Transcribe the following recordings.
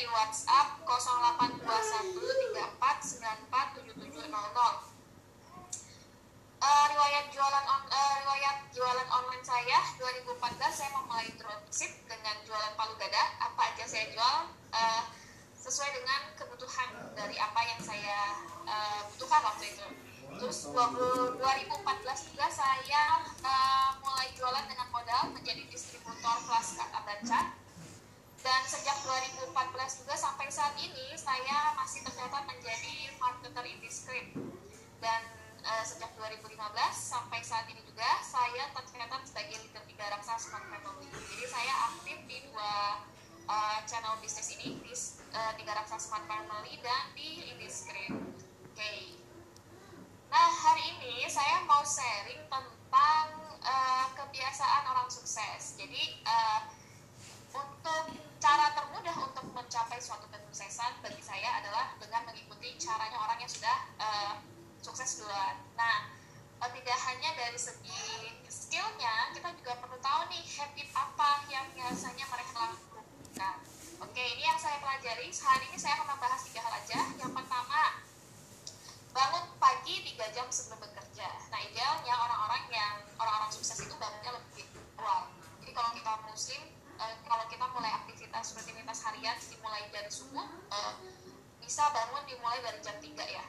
di WhatsApp 082134947700. Eh, riwayat jualan on, eh, riwayat jualan online saya 2014 saya memulai dropship dengan jualan palu gada. Apa aja saya jual? Eh, sesuai dengan kebutuhan dari apa yang saya uh, butuhkan waktu itu. Terus 20, 2014 juga saya uh, mulai jualan dengan modal menjadi distributor kelas baca. Dan sejak 2014 juga sampai saat ini saya masih tercatat menjadi marketer indiscreet. Dan uh, sejak 2015 sampai saat ini juga saya tercatat sebagai leader tiga raksasa Smart Family. Jadi saya aktif di dua uh, channel bisnis ini di uh, tiga raksasa smart family dan di indiscreet oke okay. nah hari ini saya mau sharing tentang uh, kebiasaan orang sukses jadi uh, untuk cara termudah untuk mencapai suatu kesuksesan bagi saya adalah dengan mengikuti caranya orang yang sudah uh, sukses duluan nah tidak hanya dari segi skillnya kita juga perlu tahu nih habit apa yang biasanya mereka lakukan oke ini yang saya pelajari. Hari ini saya akan membahas tiga hal aja. Yang pertama, bangun pagi tiga jam sebelum bekerja. Nah, idealnya orang-orang yang orang-orang sukses itu bangunnya lebih awal. Jadi kalau kita muslim, eh, kalau kita mulai aktivitas rutinitas harian dimulai dari subuh, eh, bisa bangun dimulai dari jam 3 ya,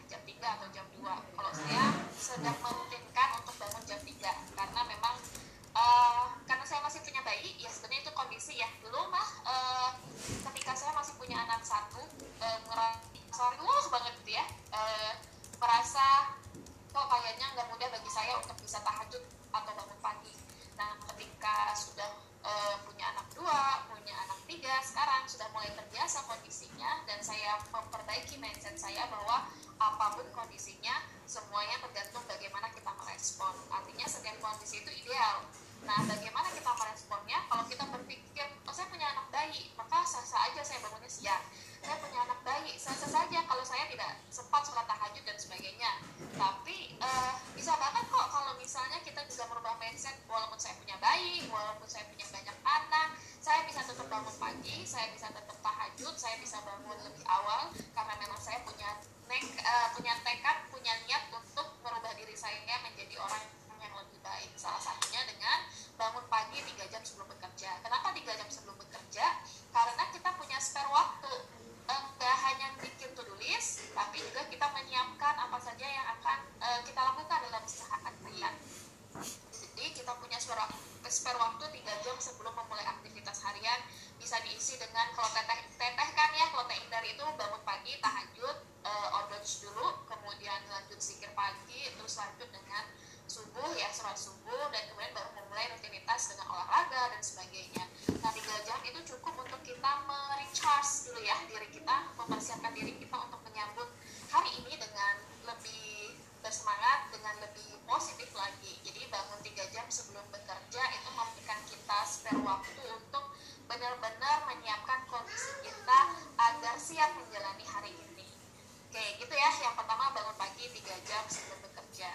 menjalani hari ini oke gitu ya yang pertama bangun pagi tiga jam sebelum bekerja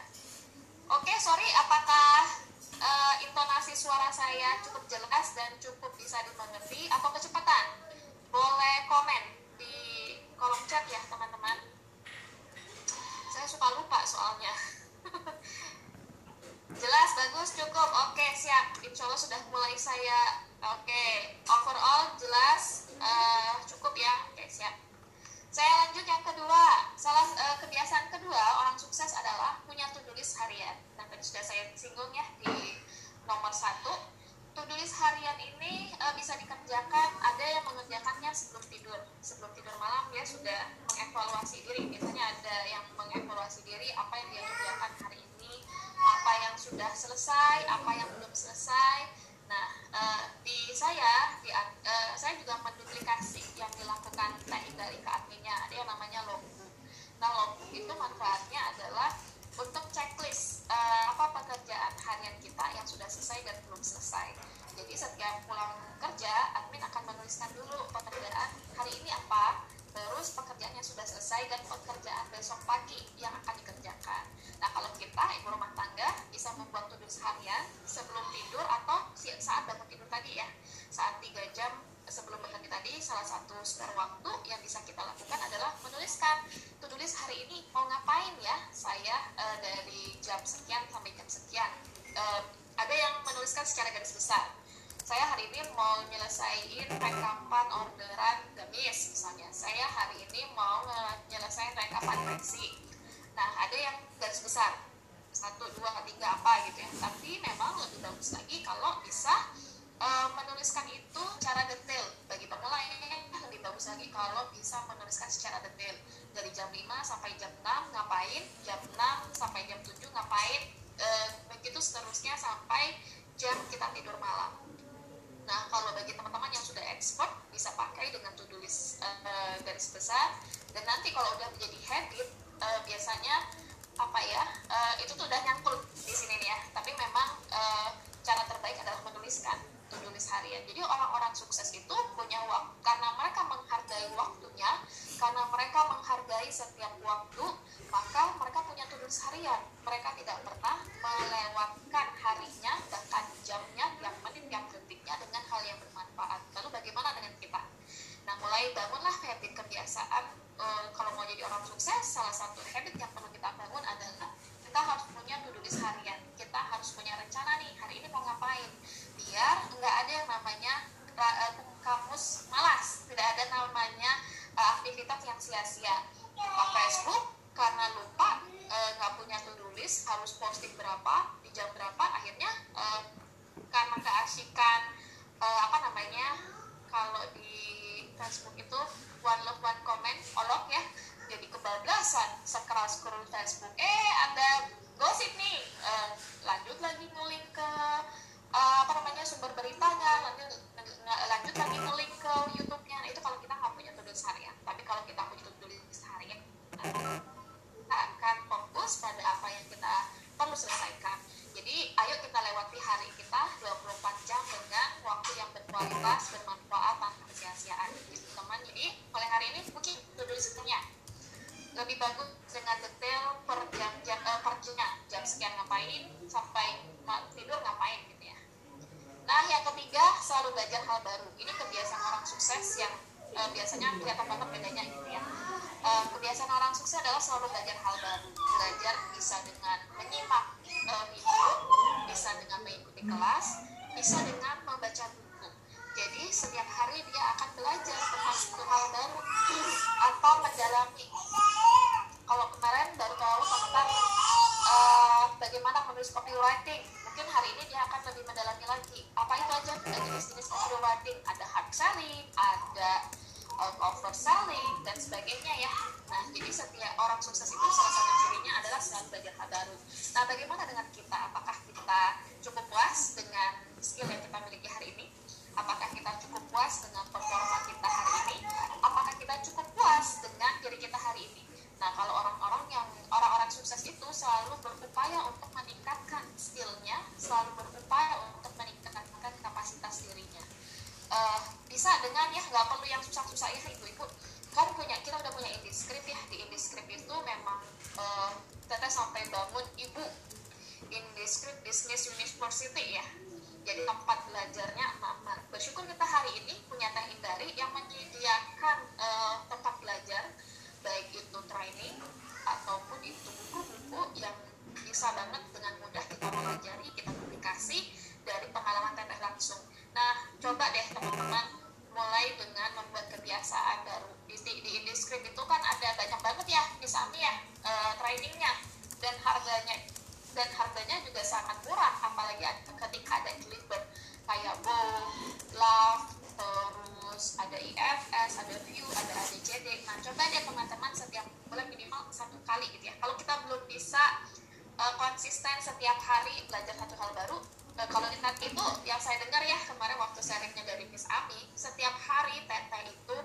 Oke, sorry, apakah uh, intonasi suara saya cukup jelas dan cukup bisa dimengerti atau kecepatan? Boleh komen di kolom chat ya, teman-teman. Saya suka lupa soalnya. jelas, bagus, cukup. Oke, siap. Insya Allah sudah mulai saya. Oke, overall jelas, uh, cukup ya. Oke, siap. Saya lanjut yang kedua. Salah uh, kebiasaan kedua orang sukses adalah punya tulis harian. Nah, tadi sudah saya singgung ya di nomor satu. Tulis harian ini uh, bisa dikerjakan. Ada yang mengerjakannya sebelum tidur. Sebelum tidur malam ya sudah mengevaluasi diri. Misalnya ada yang mengevaluasi diri apa yang dia kerjakan hari ini, apa yang sudah selesai, apa yang belum selesai. Nah, uh, di saya, di, uh, saya juga menduplikasi katalog itu manfaatnya adalah untuk checklist uh, apa pekerjaan harian kita yang sudah selesai dan belum selesai. Jadi setiap pulang kerja, admin akan menuliskan dulu pekerjaan hari ini apa, terus pekerjaan yang sudah selesai dan pekerjaan besok pagi yang akan dikerjakan. Nah kalau kita ibu rumah tangga bisa membuat tugas harian sebelum tidur atau saat bangun tidur tadi ya, saat 3 jam sebelum bekerja tadi salah satu spare waktu yang bisa kita lakukan adalah menuliskan. Tulis hari ini mau ngapain ya saya uh, dari jam sekian sampai jam sekian? Uh, ada yang menuliskan secara garis besar. Saya hari ini mau nyelesain rekapan orderan gamis misalnya. Saya hari ini mau nyelesain rekapan reaksi nah ada yang garis besar. Satu dua tiga apa gitu ya. Tapi memang lebih bagus lagi kalau bisa uh, menuliskan itu secara detail. Bagi pemula ini lebih bagus lagi kalau bisa menuliskan secara detail. Dari jam 5 sampai jam 6 ngapain? Jam 6 sampai jam 7 ngapain? Uh, begitu seterusnya sampai jam kita tidur malam. Nah, kalau bagi teman-teman yang sudah ekspor, bisa pakai dengan to-do list uh, garis besar. Dan nanti kalau udah menjadi habit, uh, biasanya apa ya, uh, itu tuh udah nyangkul di sini nih ya. Tapi memang uh, cara terbaik adalah menuliskan list harian. Jadi orang-orang sukses itu punya waktu, karena mereka menghargai waktunya, karena mereka menghargai setiap waktu, maka mereka punya to-do list harian. Mereka tidak pernah melewatkan harinya, bahkan jamnya, tiap menit, tiap detiknya dengan hal yang bermanfaat. Lalu bagaimana dengan kita? Nah, mulai bangunlah habit kebiasaan. E, kalau mau jadi orang sukses, salah satu habit yang perlu kita bangun adalah kita harus punya to-do list harian. Kita harus punya rencana nih, hari ini mau ngapain. Biar nggak ada yang namanya uh, kamus malas. Tidak ada namanya uh, aktivitas yang sia-sia. Buka Facebook, karena lupa nggak punya to-do list, harus posting berapa, di jam berapa, akhirnya uh, karena keasikan apa namanya kalau di Facebook itu one love one comment olok ya jadi kebablasan sekeras scroll Facebook eh ada gosip nih lanjut lagi ngulik ke uh, apa namanya sumber beritanya lanjut lanjut lagi ngulik ke YouTube-nya. Itu kalau kita nggak punya tulis harian. Tapi kalau kita punya tulis harian kita akan fokus pada apa yang kita perlu selesaikan. Jadi ayo kita lewati hari kita 24 jam dengan waktu yang berkualitas, bermanfaat, tanpa sia-siaan. Gitu teman. Jadi mulai hari ini mungkin to-do listnya lebih bagus dengan detail per jam, jam uh, per jamnya jam sekian ngapain sampai tidur ngapain gitu ya. Nah yang ketiga selalu belajar hal baru. Ini kebiasaan orang sukses yang uh, biasanya kelihatan banget bedanya gitu ya. Uh, kebiasaan orang sukses adalah selalu belajar hal baru. Belajar bisa dengan menyimak uh, video, bisa dengan mengikuti kelas, bisa dengan membaca buku. Jadi setiap hari dia akan belajar tentang satu hal baru atau mendalami. Kalau kemarin baru tahu tentang uh, bagaimana menulis copywriting, mungkin hari ini dia akan lebih mendalami lagi. Apa itu aja jenis-jenis copywriting? Ada hard selling, ada uh, selling dan sebagainya ya. Nah, jadi setiap orang sukses itu salah satu cirinya adalah selalu belajar hal baru. Nah, bagaimana dengan kita? Apakah kita cukup puas dengan skill yang kita miliki hari ini? Apakah kita cukup puas dengan performa kita hari ini? Apakah kita cukup puas dengan diri kita hari ini? Nah, kalau orang-orang yang orang-orang sukses itu selalu berupaya untuk meningkatkan skillnya, selalu berupaya untuk meningkatkan kapasitas dirinya. Uh, bisa dengan ya nggak perlu yang susah-susah ya ibu-ibu. Kan punya kita udah punya Indiscript ya di Indiscript itu memang uh, teteh sampai bangun ibu Indiscript Business University ya. Jadi tempat belajarnya mama bersyukur kita hari ini punya Teh Indari yang menyediakan uh, tempat belajar baik itu training ataupun itu buku-buku yang bisa banget dengan mudah kita pelajari kita publikasi dari pengalaman teteh langsung. Nah, coba deh teman-teman mulai dengan membuat kebiasaan baru. Di, di, di Indiscript itu kan ada banyak banget ya, misalnya ya, uh, trainingnya. Dan harganya dan harganya juga sangat murah apalagi ketika ada deliver kayak Bo, Love, terus ada IFS, ada View, ada ADCD. Nah, coba deh teman-teman setiap bulan minimal satu kali gitu ya. Kalau kita belum bisa uh, konsisten setiap hari belajar satu hal baru, Nah, kalau di itu yang saya dengar ya kemarin waktu sharingnya dari Miss Ami, setiap hari Teteh itu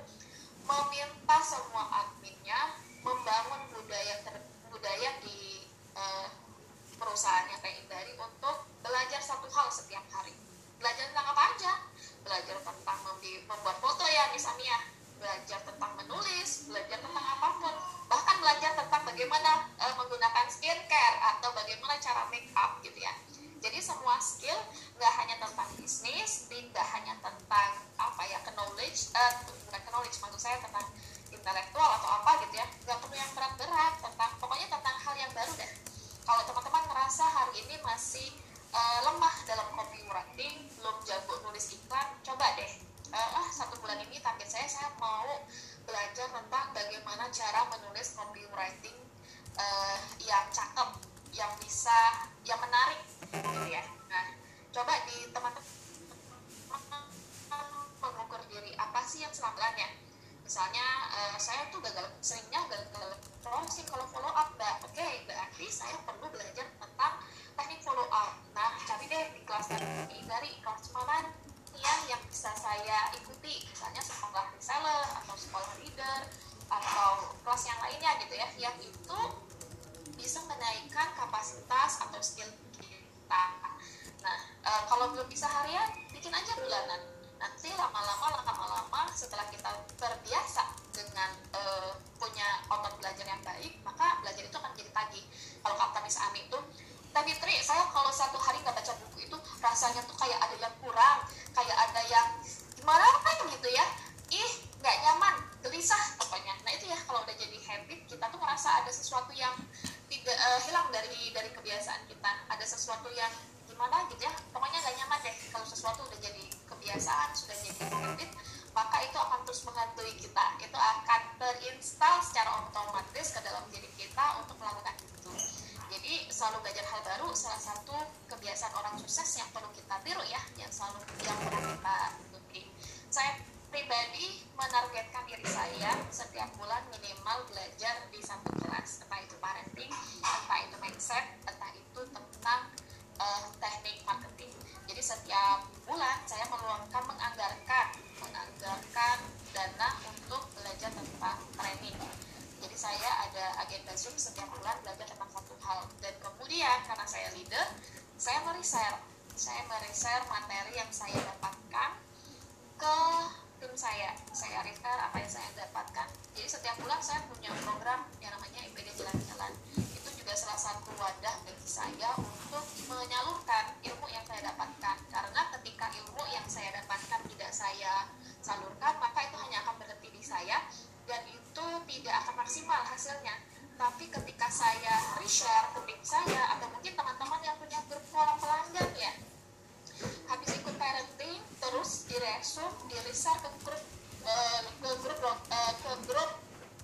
meminta semua adminnya membangun budaya ter, budaya di uh, perusahaannya Teh Indari untuk belajar satu hal setiap hari belajar tentang membuat foto ya misalnya belajar tentang menulis belajar tentang apa pun. Bahkan belajar tentang bagaimana e, menggunakan skincare atau bagaimana cara make up gitu ya. Jadi semua skill nggak hanya tentang bisnis tidak hanya tentang apa ya knowledge eh, bukan knowledge maksud saya tentang intelektual atau apa gitu ya. Nggak perlu yang berat-berat tentang pokoknya tentang hal yang baru deh. Kalau teman-teman ngerasa hari ini masih uh, lemah dalam copywriting belum jago nulis iklan. Coba deh. Uh, ah satu bulan ini target saya saya mau belajar tentang bagaimana cara menulis copywriting uh, yang cakep yang bisa yang menarik gitu ya. Nah coba di teman-teman mengukur diri apa sih yang selangkannya misalnya uh, saya tuh gagal seringnya gagal closing kalau follow up mbak. Oke okay, berarti saya perlu belajar tentang follow up nah cari deh di kelas dari dari kelas mana ya yang bisa saya ikuti. Misalnya sekolah reseller atau sekolah leader atau kelas yang lainnya gitu ya yang itu bisa menaikkan kapasitas atau skill kita. Nah e, kalau belum bisa harian bikin aja bulanan. Nanti lama-lama lama-lama setelah kita terbiasa dengan e, punya otot belajar yang baik maka belajar itu akan jadi tagih. Kalau kata Miss Ami itu tapi Tri saya kalau satu hari nggak baca buku itu rasanya tuh kayak ada yang kurang kayak ada yang gimana kan gitu ya. Ih nggak nyaman gelisah pokoknya. Nah itu ya kalau udah jadi habit kita tuh merasa ada sesuatu yang tidak uh, hilang dari dari kebiasaan kita. Ada sesuatu yang gimana gitu ya pokoknya nggak nyaman deh. Kalau sesuatu udah jadi kebiasaan sudah jadi habit maka itu akan terus menghantui kita. Itu akan terinstall secara otomatis ke dalam diri kita untuk melakukan itu jadi selalu belajar hal baru salah satu kebiasaan orang sukses yang perlu kita tiru ya yang selalu yang perlu kita ikuti saya pribadi menargetkan diri saya setiap bulan minimal belajar di satu kelas entah itu parenting entah itu mindset entah itu tentang uh, teknik marketing. Jadi setiap bulan saya meluangkan menganggarkan menganggarkan dana untuk belajar tentang training. Jadi saya ada agenda Zoom setiap bulan belajar tentang satu hal dan kemudian karena saya leader, saya mereser, saya mereser materi yang saya dapatkan ke tim saya. Saya refer apa yang saya dapatkan. Jadi setiap bulan saya punya program yang namanya IPD Jalan-Jalan juga salah satu wadah bagi saya untuk menyalurkan ilmu yang saya dapatkan tapi ketika saya reshare ke tim saya atau mungkin teman-teman yang punya grup kolam pelanggan ya. Habis ikut parenting terus diresum di reshare ke grup uh, ke grup uh, ke grup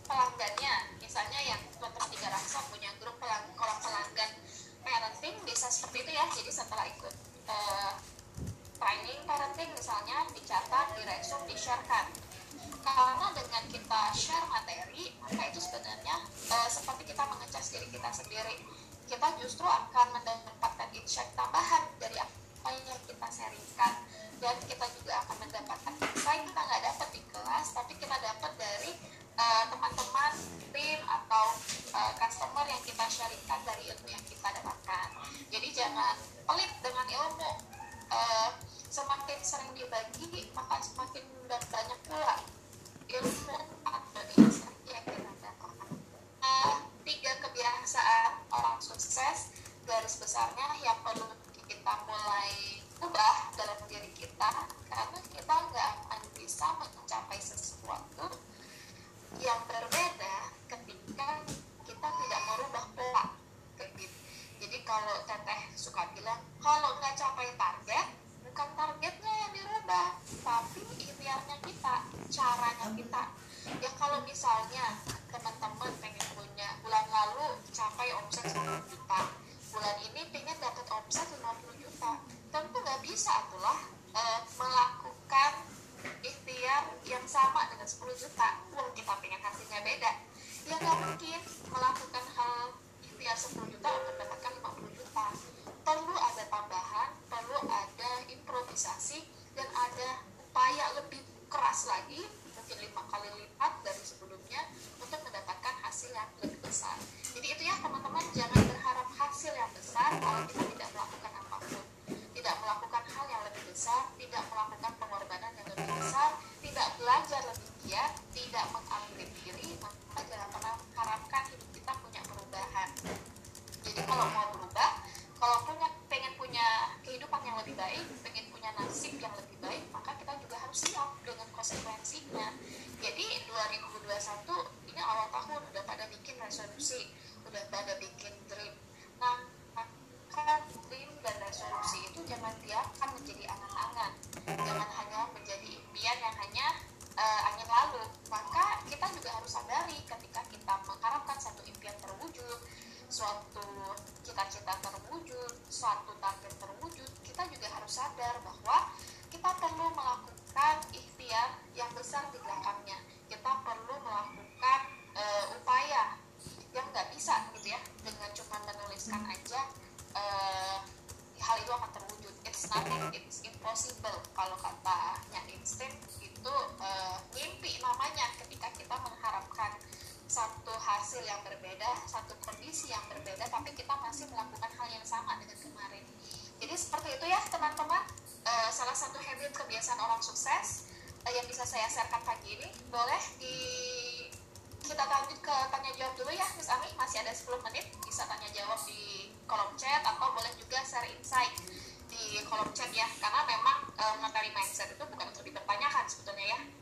pelanggannya. Misalnya yang dokter tiga rasa punya grup pelang, kolam pelanggan parenting bisa seperti itu ya. Jadi setelah ikut uh, training parenting misalnya dicatat direksum sharekan karena dengan kita share materi maka itu sebenarnya uh, seperti kita mengecas diri kita sendiri kita justru akan mendapatkan insight tambahan dari apa yang kita sharingkan. Dan kita juga akan mendapatkan insight kita nggak dapat di kelas tapi kita dapat dari Eh, teman-teman uh, tim atau uh, customer yang kita sharingkan dari ilmu yang kita dapatkan. Jadi jangan pelit dengan ilmu. Uh, semakin sering dibagi maka semakin banyak pula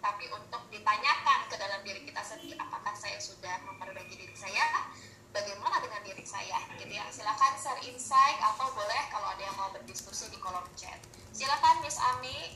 tapi untuk ditanyakan ke dalam diri kita sendiri apakah saya sudah memperbaiki diri saya? Bagaimana dengan diri saya? Gitu ya. Silakan share insight atau boleh kalau ada yang mau berdiskusi di kolom chat. Silakan Miss Ami.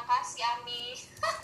terima kasih Ami.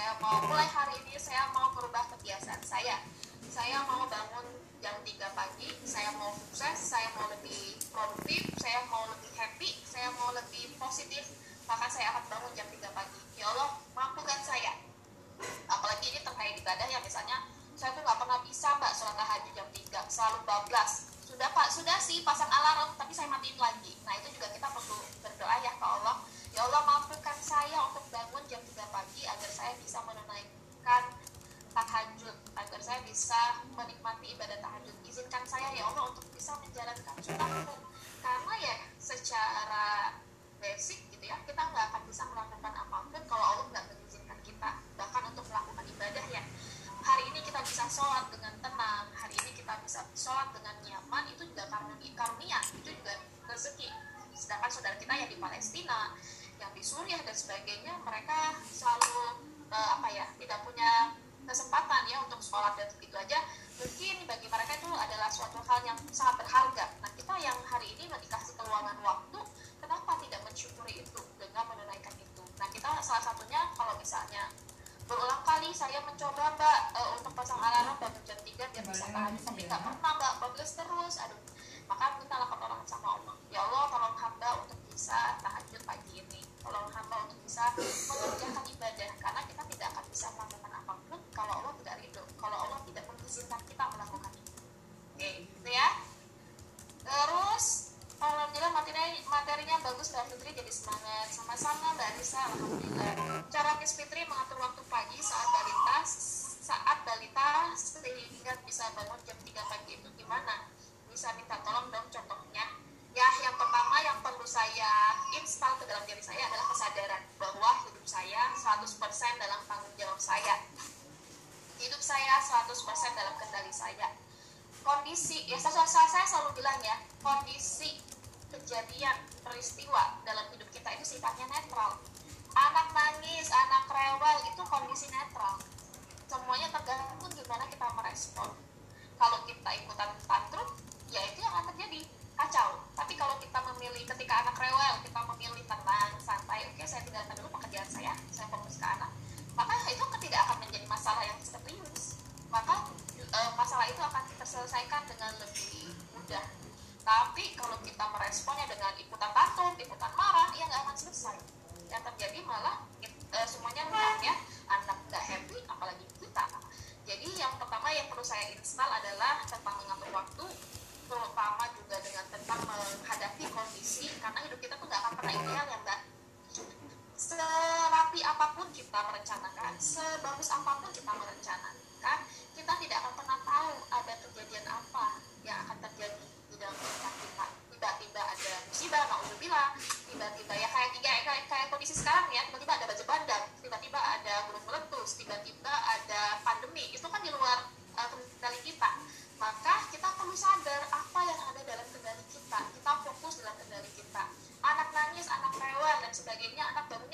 saya mau mulai hari ini saya mau merubah kebiasaan saya. Saya mau bangun jam 3 pagi saya mau sukses saya mau lebih produktif saya mau lebih happy saya mau lebih positif. Maka saya akan bangun jam 3 pagi. Ya Allah mampukan saya. Apalagi ini terkait ibadah ya misalnya saya tuh nggak pernah bisa mbak sholat tahajud jam 3 selalu bablas. Sudah pak sudah sih pasang alarm tapi saya matiin lagi nah itu juga kita perlu berdoa ya ke Allah ya Allah mampukan saya untuk bangun jam 3 pagi agar saya bisa menunaikan tahajud agar saya bisa menikmati ibadah tahajud. Izinkan saya ya Allah untuk bisa menjalankan sunnahmu karena ya secara basic gitu ya kita nggak akan bisa melakukan apa pun kalau Allah nggak mengizinkan kita bahkan untuk melakukan ibadah ya. Hari ini kita bisa sholat dengan tenang hari ini kita bisa sholat dengan nyaman itu juga karunia, itu juga rezeki. Sedangkan saudara kita yang di Palestina yang di Suriah dan sebagainya mereka selalu uh, apa ya tidak punya kesempatan ya untuk sholat dan begitu aja mungkin bagi mereka itu adalah suatu hal yang sangat berharga. Nah kita yang hari ini dikasih keluangan waktu kenapa tidak mensyukuri itu dengan menunaikan itu? Nah kita salah satunya kalau misalnya berulang kali saya mencoba mbak uh, untuk pasang alarm bangun jam 3 biar bisa tahajud tapi nggak pernah mbak bablas terus. Aduh maka kita lakukan orang sama Allah. Ya Allah tolong hamba untuk bisa tahajud pagi ini. Tolong hamba untuk bisa mengerjakan ibadah karena kita tidak akan bisa melakukan kalau Allah tidak ridho kalau Allah tidak mengizinkan kita melakukan itu. Oke itu ya. Terus Alhamdulillah materinya, materinya bagus Mbak Fitri jadi semangat. Sama-sama Mbak Risa Alhamdulillah. Cara Miss Fitri mengatur waktu pagi saat balita saat balita sehingga bisa bangun jam 3 pagi itu gimana? Bisa minta tolong dong contohnya. Ya yang pertama yang perlu saya install ke dalam diri saya adalah kesadaran bahwa hidup saya 100% dalam tanggung jawab saya hidup saya 100% dalam kendali saya. Kondisi ya saya, saya, saya selalu bilang ya kondisi kejadian peristiwa dalam hidup kita itu sifatnya netral. Anak nangis anak rewel itu kondisi netral. Semuanya tergantung gimana kita merespon. Kalau kita ikutan tantrum ya itu yang akan terjadi kacau. Tapi kalau kita memilih ketika anak rewel kita memilih tenang santai oke saya tinggalkan dulu pekerjaan saya saya fokus ke anak maka itu tidak akan menjadi masalah yang serius maka e, masalah itu akan terselesaikan dengan lebih mudah. Tapi kalau kita meresponnya dengan ikutan takut ikutan marah ya nggak akan selesai. Yang terjadi malah e, semuanya runyam ya. Anak nggak happy apalagi kita. Jadi yang pertama yang perlu saya install adalah tentang mengatur waktu terutama juga dengan tentang menghadapi kondisi karena hidup kita tuh nggak akan pernah ideal ya mbak serapi apa pun kita merencanakan sebagus apa pun kita merencanakan kita tidak akan pernah tahu ada kejadian apa yang akan terjadi di dalam kita. Tiba-tiba ada musibah naudzubillah. Tiba-tiba ya kayak kayak, kayak kayak kondisi sekarang ya tiba-tiba ada banjir bandang tiba-tiba ada gunung meletus tiba-tiba ada pandemi. Itu kan di luar uh, kendali kita. Maka kita perlu sadar apa yang ada dalam kendali kita. Kita fokus dalam kendali kita. Anak nangis anak rewel dan sebagainya anak bangunnya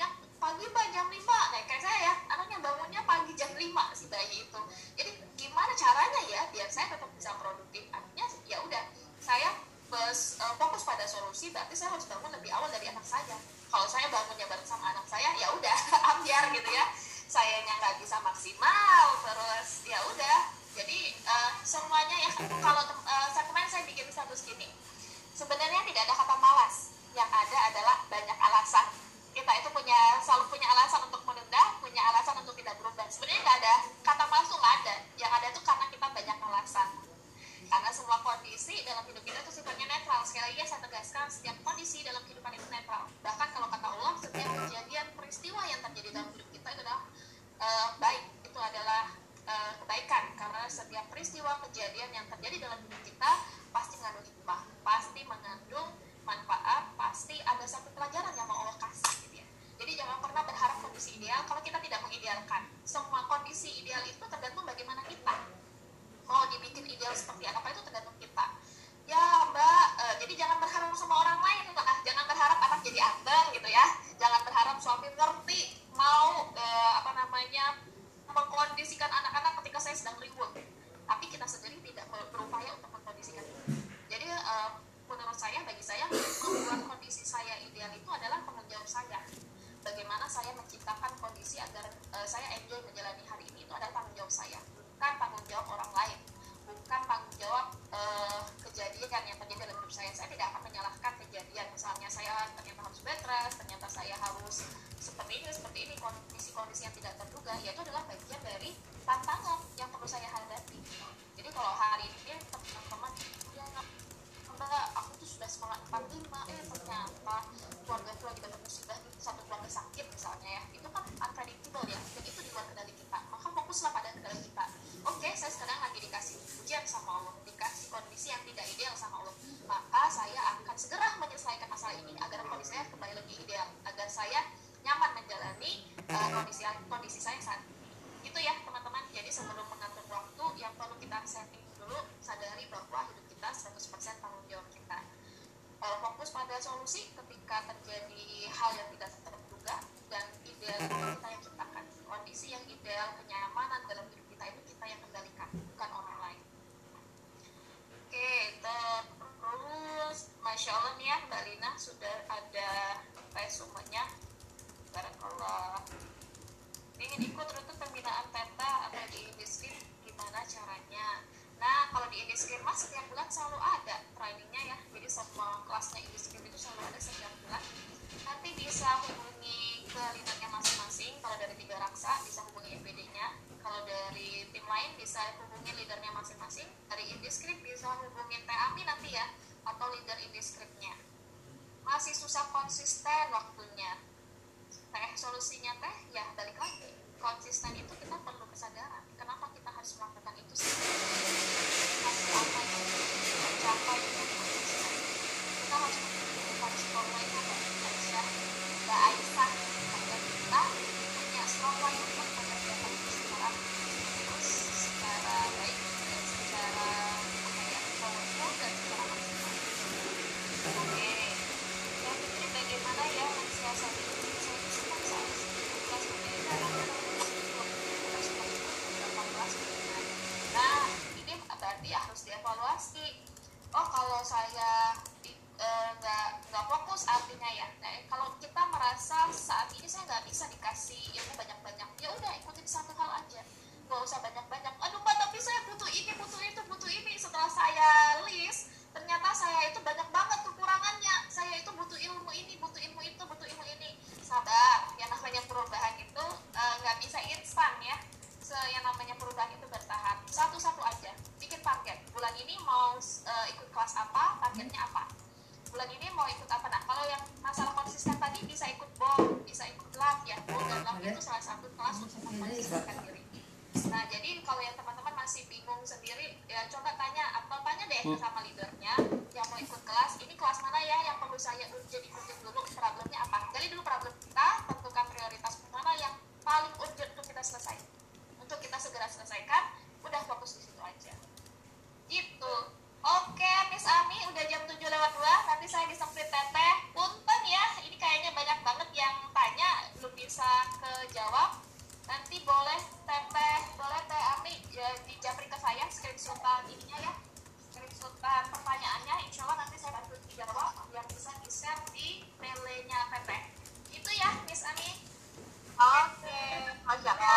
pagi mbak jam 5 nah kayak saya ya. Anaknya bangunnya pagi jam 5 si bayi itu. Jadi gimana caranya ya biar saya tetap bisa produktif? Artinya ya udah saya bes, uh, fokus pada solusi berarti saya harus bangun lebih awal dari anak saya. Kalau saya bangunnya bareng sama anak saya ya udah ambiar gitu ya. Sayanya nggak bisa maksimal terus ya udah. Jadi uh, semuanya ya kalau uh, saya kemarin saya bikin status gini solusi ketika terjadi hal yang perubahan itu bertahap satu-satu aja. Bikin target. Bulan ini mau uh, ikut kelas apa targetnya apa? Bulan ini mau ikut apa? Nah kalau yang masalah konsisten tadi bisa ikut bom bisa ikut lab ya. Bom dan lab itu salah satu kelas untuk mengkonsistenkan diri. Nah jadi kalau yang teman-teman masih bingung sendiri ya coba tanya atau tanya deh sama leadernya yang mau ikut kelas? Ini kelas mana ya yang perlu saya urgent ikutin dulu? Problemnya apa? Gali dulu problem kita tentukan prioritas mana yang paling urgent untuk kita selesai untuk kita segera selesaikan udah fokus di situ aja. Gitu. Oke Miss Ami udah jam 7 lewat 2 nanti saya disemprit teteh punten ya ini kayaknya banyak banget yang tanya belum bisa kejawab. Nanti boleh teteh boleh teh Ami ya, di japri ke saya screenshotan ininya ya screenshotan pertanyaannya. Insya Allah nanti saya bantu dijawab yang bisa di share di relenya teteh itu ya Miss Ami. Oke okay. okay.